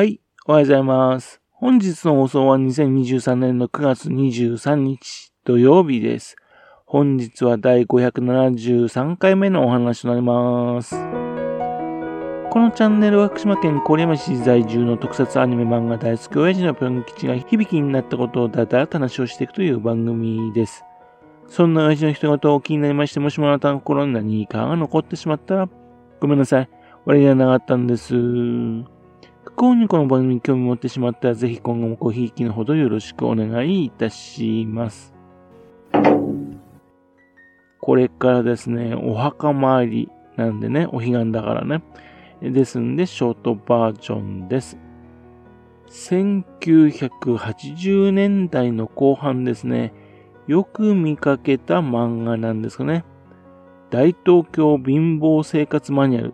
はい、おはようございます。本日の放送は2023年の9月23日土曜日です。本日は第573回目のお話となります。このチャンネルは福島県郡山市在住の特撮アニメ漫画大好き親父のぴょん吉が響きになったことをだだら話をしていくという番組です。そんな親父の人事を気になりまして、もしもあなたの心に何かが残ってしまったら、ごめんなさい。悪気がなかったんです。不幸にこの番組に興味を持ってしまったら、ぜひ今後もごひいきのほどよろしくお願いいたします。これからですね、お墓参りなんでね、お彼岸だからね。ですんで、ショートバージョンです。1980年代の後半ですね、よく見かけた漫画なんですかね。大東京貧乏生活マニュアル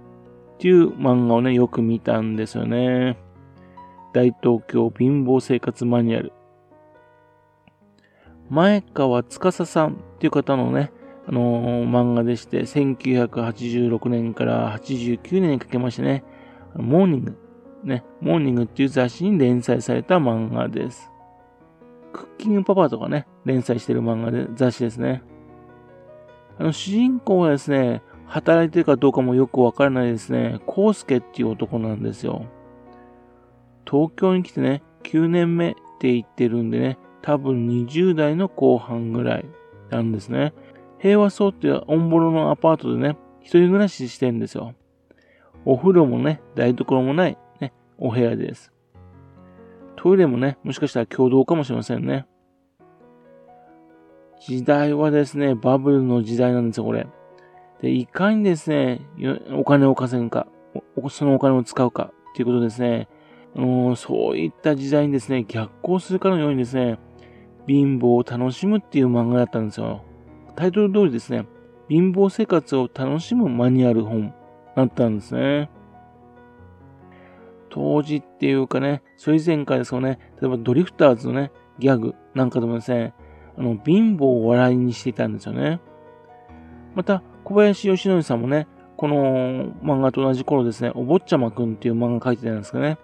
っていう漫画をね、よく見たんですよね。大東京貧乏生活マニュアル。前川司さんっていう方のね、あのー、漫画でして、1986年から89年にかけましてね、モーニング、ね、モーニングっていう雑誌に連載された漫画です。クッキングパパとかね、連載してる漫画で、雑誌ですね。あの、主人公はですね、働いてるかどうかもよくわからないですね、コウスケっていう男なんですよ。東京に来てね、9年目って言ってるんでね、多分20代の後半ぐらいなんですね。平和荘っていうオンボロのアパートでね、一人暮らししてんですよ。お風呂もね、台所もない、ね、お部屋です。トイレもね、もしかしたら共同かもしれませんね。時代はですね、バブルの時代なんですよ、これ。で、いかにですね、お金を稼ぐか、そのお金を使うかっていうことですね、あのそういった時代にですね、逆行するかのようにですね、貧乏を楽しむっていう漫画だったんですよ。タイトル通りですね、貧乏生活を楽しむマニュアル本だったんですね。当時っていうかね、それ以前からですよね、例えばドリフターズのね、ギャグなんかでもですね、あの、貧乏を笑いにしていたんですよね。また、小林義則さんもね、この漫画と同じ頃ですね、お坊ちゃまくんっていう漫画描いてたんですけどね、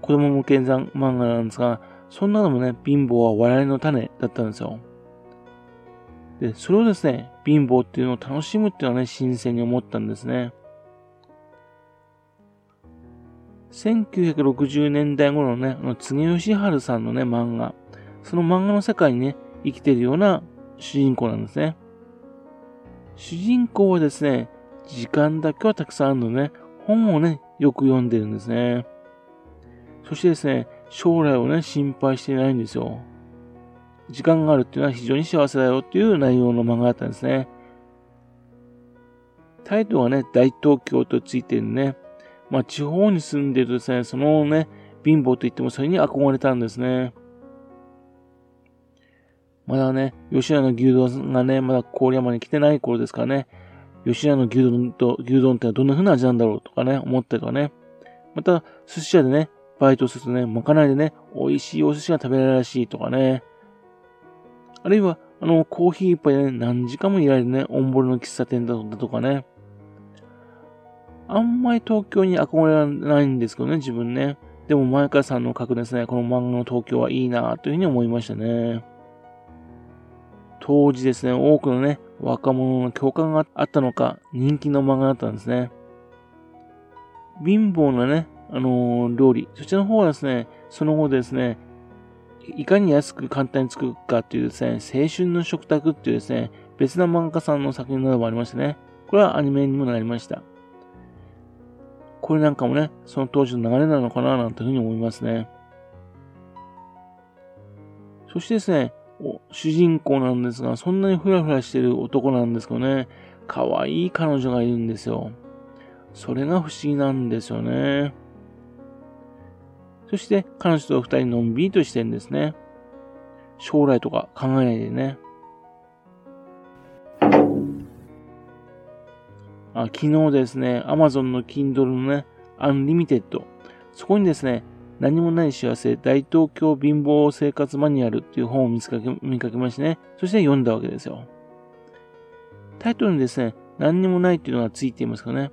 子供向け漫画なんですが、そんなのもね、貧乏は笑いの種だったんですよ。で、それをですね、貧乏っていうのを楽しむっていうのはね、新鮮に思ったんですね。1960年代頃のね、あの、柘植義治さんのね、漫画。その漫画の世界にね、生きてるような主人公なんですね。主人公はですね、時間だけはたくさんあるのね、本をね、よく読んでるんですね。そしてですね、将来をね、心配していないんですよ。時間があるっていうのは非常に幸せだよっていう内容の漫画だったんですね。タイトルはね、大東京とついてるね。まあ、地方に住んでるとですね、そのね、貧乏と言ってもそれに憧れたんですね。まだね、吉野の牛丼がね、まだ郡山に来てない頃ですからね、吉野の牛丼と牛丼ってどんな風な味なんだろうとかね、思ったりとかね。また、寿司屋でね、バイトするとね、まかないでね、美味しいお寿司が食べられるらしいとかね。あるいは、あの、コーヒー一杯でね、何時間もいられるね、オンボロの喫茶店だとかね。あんまり東京に憧れはないんですけどね、自分ね。でも前川さんの書くですね、この漫画の東京はいいなというふうに思いましたね。当時ですね、多くのね、若者の共感があったのか、人気の漫画だったんですね。貧乏なね、あのー、料理、そちらの方はですね、その後ですね、いかに安く簡単に作るかっていうですね、青春の食卓っていうですね、別な漫画家さんの作品などもありましてね、これはアニメにもなりました。これなんかもね、その当時の流れなのかななんていうふうに思いますね。そしてですね、主人公なんですが、そんなにフラフラしてる男なんですけどね、可愛い彼女がいるんですよ。それが不思議なんですよね。そして彼女と二人のんびりとしてるんですね。将来とか考えないでね。あ昨日ですね、Amazon の Kindle のね、Unlimited。そこにですね、何もない幸せ、大東京貧乏生活マニュアルっていう本を見つかけ見かけましてね、そして読んだわけですよ。タイトルにですね、何にもないっていうのがついていますかね。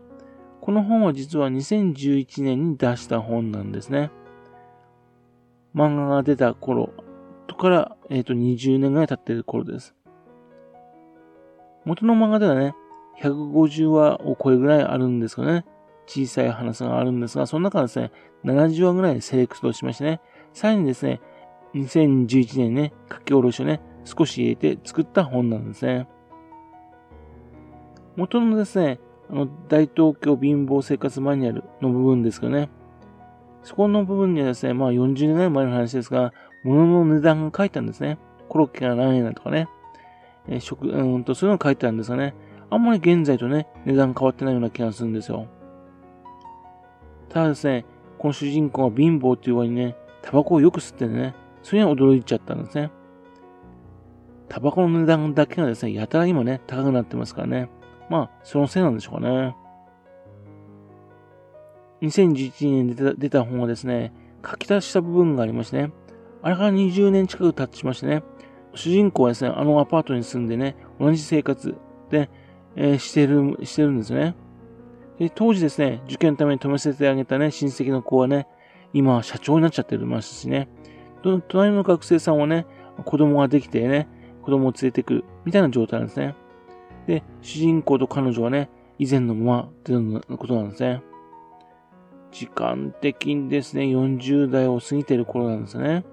この本は実は2011年に出した本なんですね。漫画が出た頃とから、えっ、ー、と、20年ぐらい経ってる頃です。元の漫画ではね、150話を超えぐらいあるんですかね。小さい話があるんですが、その中ですね、70話ぐらいセレクトしましてね、さらにですね、2011年ね、書き下ろしをね、少し入れて作った本なんですね。元のですね、あの、大東京貧乏生活マニュアルの部分ですけどね、そこの部分にはですね、まあ40年ぐらい前の話ですが、物の値段が書いたんですね。コロッケが何円だとかね、え、食、うんと、そういうのが書いてあるんですがね、あんまり現在とね、値段変わってないような気がするんですよ。ただですね、この主人公が貧乏っていう割にね、タバコをよく吸ってね、それに驚いちゃったんですね。タバコの値段だけがですね、やたら今ね、高くなってますからね。まあ、そのせいなんでしょうかね。2011年に出た出た本はですね、書き足した部分がありましてね、あれから20年近く経ちましてね、主人公はですね、あのアパートに住んでね、同じ生活で、えー、してる、してるんですね。で、当時ですね、受験のために止めさせてあげたね、親戚の子はね、今は社長になっちゃってますしね、隣の学生さんはね、子供ができてね、子供を連れてくる、みたいな状態なんですね。で、主人公と彼女はね、以前のままっていうことなんですね。時間的にですね、40代を過ぎてる頃なんですね。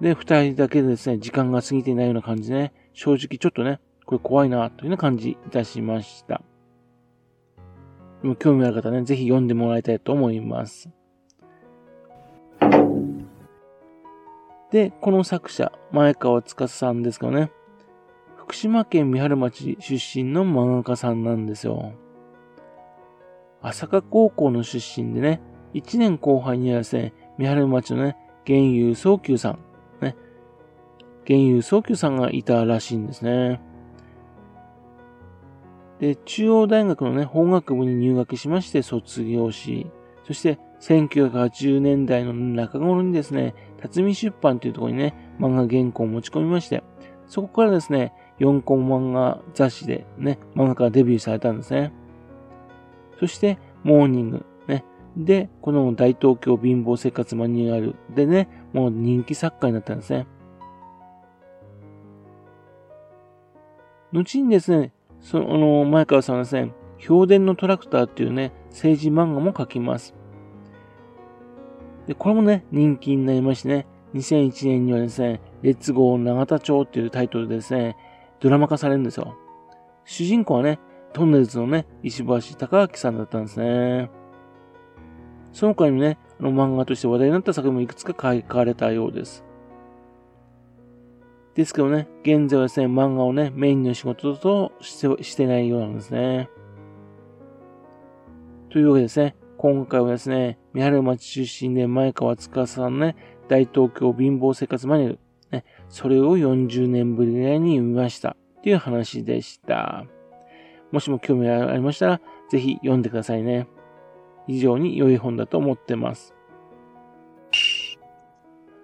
で、二人だけでですね、時間が過ぎていないような感じでね、正直ちょっとね、これ怖いな、というような感じいたしました。も興味ある方ね、ぜひ読んでもらいたいと思います。で、この作者、前川司さんですかね、福島県三春町出身の漫画家さんなんですよ。朝霞高校の出身でね、1年後輩にはですね、三春町のね、玄遊早急さん、ね、玄遊早急さんがいたらしいんですね。で、中央大学のね、法学部に入学しまして卒業し、そして1980年代の中頃にですね、辰巳出版というところにね、漫画原稿を持ち込みまして、そこからですね、4コマ漫画雑誌でね、漫画家デビューされたんですね。そして、モーニング、ね。で、この大東京貧乏生活マニュアルでね、もう人気作家になったんですね。後にですね、その前川さんはですね、氷伝のトラクターっていうね、政治漫画も描きます。で、これもね、人気になりましてね、2001年にはですね、レッツゴー永田町っていうタイトルでですね、ドラマ化されるんですよ。主人公はね、トンネルズのね、石橋貴明さんだったんですね。その他にもね、あの漫画として話題になった作品もいくつか書かれたようです。ですけどね、現在はですね、漫画をね、メインの仕事としてしてないようなんですね。というわけですね、今回はですね、三原町出身で前川司さんのね、大東京貧乏生活マニュアル、ね、それを40年ぶりぐらいに読みました。っていう話でした。もしも興味がありましたら、ぜひ読んでくださいね。非常に良い本だと思ってます。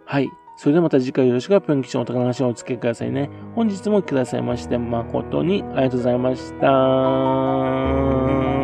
はい。それではまた次回よろしくぷんきちのお宝話をお付けくださいね。本日もくださいまして誠にありがとうございました。